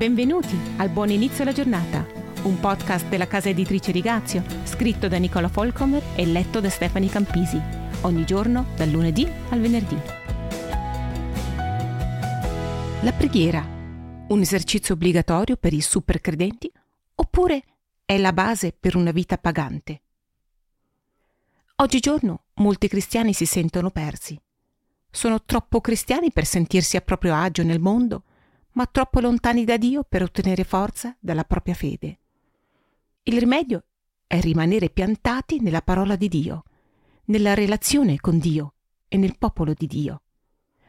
Benvenuti al Buon Inizio alla Giornata, un podcast della casa editrice Rigazio, scritto da Nicola Folcomer e letto da Stefani Campisi, ogni giorno dal lunedì al venerdì. La preghiera, un esercizio obbligatorio per i supercredenti oppure è la base per una vita pagante? Oggigiorno molti cristiani si sentono persi. Sono troppo cristiani per sentirsi a proprio agio nel mondo ma troppo lontani da Dio per ottenere forza dalla propria fede. Il rimedio è rimanere piantati nella parola di Dio, nella relazione con Dio e nel popolo di Dio.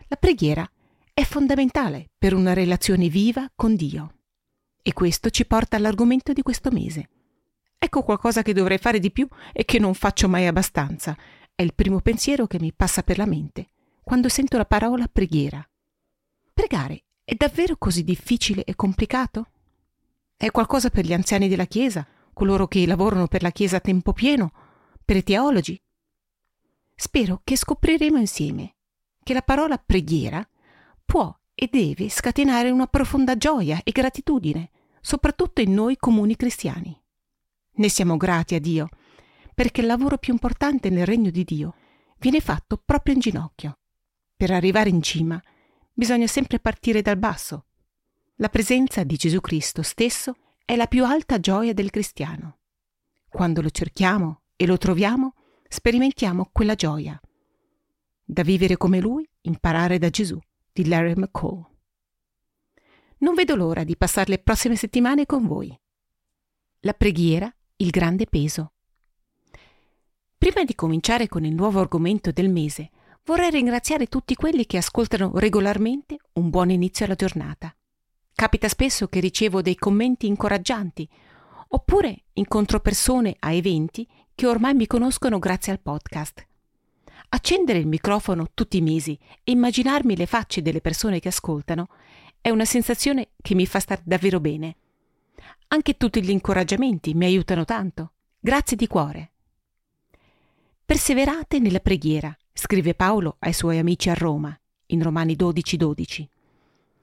La preghiera è fondamentale per una relazione viva con Dio. E questo ci porta all'argomento di questo mese. Ecco qualcosa che dovrei fare di più e che non faccio mai abbastanza. È il primo pensiero che mi passa per la mente quando sento la parola preghiera. Pregare è davvero così difficile e complicato? È qualcosa per gli anziani della Chiesa, coloro che lavorano per la Chiesa a tempo pieno, per i teologi? Spero che scopriremo insieme che la parola preghiera può e deve scatenare una profonda gioia e gratitudine, soprattutto in noi comuni cristiani. Ne siamo grati a Dio, perché il lavoro più importante nel regno di Dio viene fatto proprio in ginocchio. Per arrivare in cima bisogna sempre partire dal basso. La presenza di Gesù Cristo stesso è la più alta gioia del cristiano. Quando lo cerchiamo e lo troviamo, sperimentiamo quella gioia. Da vivere come lui, imparare da Gesù, di Larry McCall. Non vedo l'ora di passare le prossime settimane con voi. La preghiera, il grande peso. Prima di cominciare con il nuovo argomento del mese, vorrei ringraziare tutti quelli che ascoltano regolarmente un buon inizio alla giornata. Capita spesso che ricevo dei commenti incoraggianti, oppure incontro persone a eventi che ormai mi conoscono grazie al podcast. Accendere il microfono tutti i mesi e immaginarmi le facce delle persone che ascoltano è una sensazione che mi fa stare davvero bene. Anche tutti gli incoraggiamenti mi aiutano tanto. Grazie di cuore. Perseverate nella preghiera scrive Paolo ai suoi amici a Roma, in Romani 12:12. 12.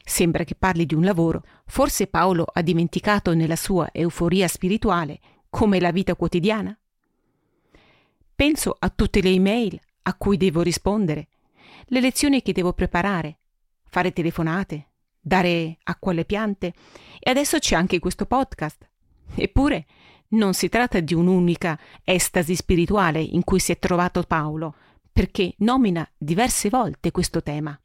Sembra che parli di un lavoro, forse Paolo ha dimenticato nella sua euforia spirituale come la vita quotidiana? Penso a tutte le email a cui devo rispondere, le lezioni che devo preparare, fare telefonate, dare acqua alle piante e adesso c'è anche questo podcast. Eppure non si tratta di un'unica estasi spirituale in cui si è trovato Paolo, perché nomina diverse volte questo tema.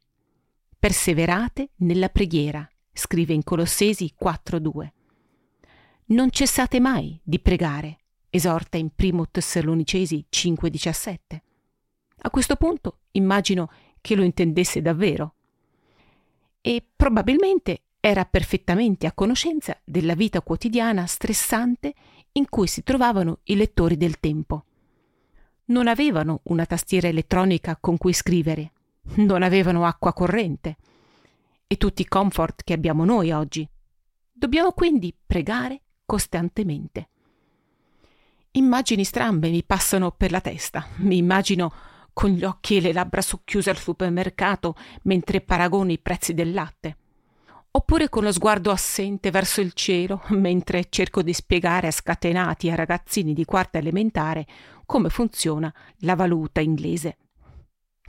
Perseverate nella preghiera, scrive in Colossesi 4.2. Non cessate mai di pregare, esorta in 1 Tessalonicesi 5.17. A questo punto immagino che lo intendesse davvero. E probabilmente era perfettamente a conoscenza della vita quotidiana stressante in cui si trovavano i lettori del tempo non avevano una tastiera elettronica con cui scrivere, non avevano acqua corrente e tutti i comfort che abbiamo noi oggi. Dobbiamo quindi pregare costantemente. Immagini strambe mi passano per la testa. Mi immagino con gli occhi e le labbra socchiuse al supermercato mentre paragono i prezzi del latte oppure con lo sguardo assente verso il cielo mentre cerco di spiegare a scatenati a ragazzini di quarta elementare come funziona la valuta inglese.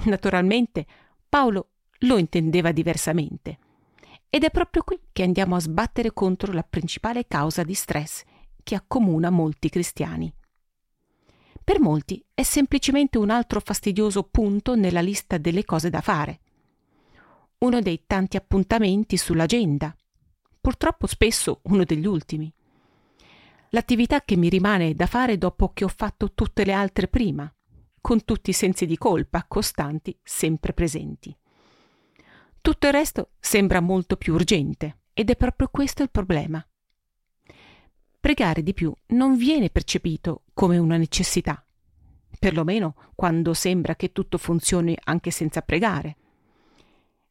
Naturalmente Paolo lo intendeva diversamente ed è proprio qui che andiamo a sbattere contro la principale causa di stress che accomuna molti cristiani. Per molti è semplicemente un altro fastidioso punto nella lista delle cose da fare uno dei tanti appuntamenti sull'agenda, purtroppo spesso uno degli ultimi. L'attività che mi rimane da fare dopo che ho fatto tutte le altre prima, con tutti i sensi di colpa costanti sempre presenti. Tutto il resto sembra molto più urgente ed è proprio questo il problema. Pregare di più non viene percepito come una necessità, perlomeno quando sembra che tutto funzioni anche senza pregare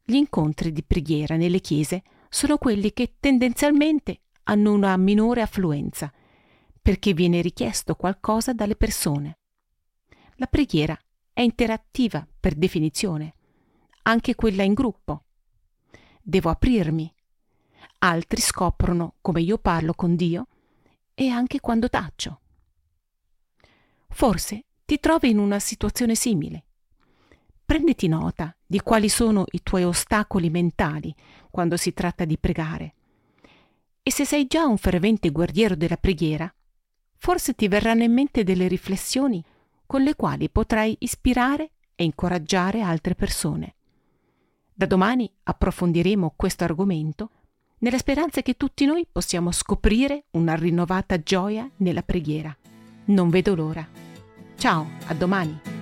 gli incontri di preghiera nelle chiese sono quelli che tendenzialmente hanno una minore affluenza, perché viene richiesto qualcosa dalle persone. La preghiera è interattiva per definizione, anche quella in gruppo. Devo aprirmi, altri scoprono come io parlo con Dio e anche quando taccio. Forse ti trovi in una situazione simile. Prenditi nota di quali sono i tuoi ostacoli mentali quando si tratta di pregare. E se sei già un fervente guerriero della preghiera, forse ti verranno in mente delle riflessioni con le quali potrai ispirare e incoraggiare altre persone. Da domani approfondiremo questo argomento nella speranza che tutti noi possiamo scoprire una rinnovata gioia nella preghiera. Non vedo l'ora. Ciao, a domani!